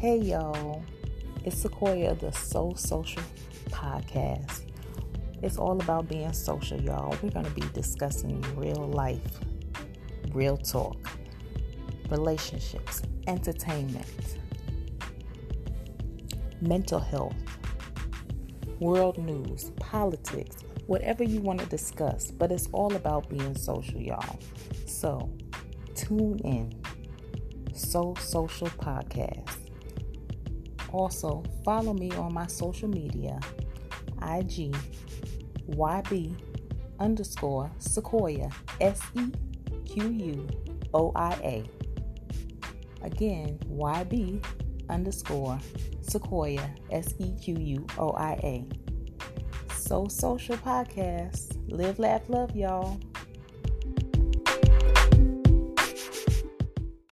Hey y'all, it's Sequoia, the So Social Podcast. It's all about being social, y'all. We're going to be discussing real life, real talk, relationships, entertainment, mental health, world news, politics, whatever you want to discuss. But it's all about being social, y'all. So tune in. So Social Podcast. Also, follow me on my social media IG YB underscore Sequoia S E Q U O I A. Again, YB underscore Sequoia S E Q U O I A. So Social Podcast. Live, laugh, love, y'all.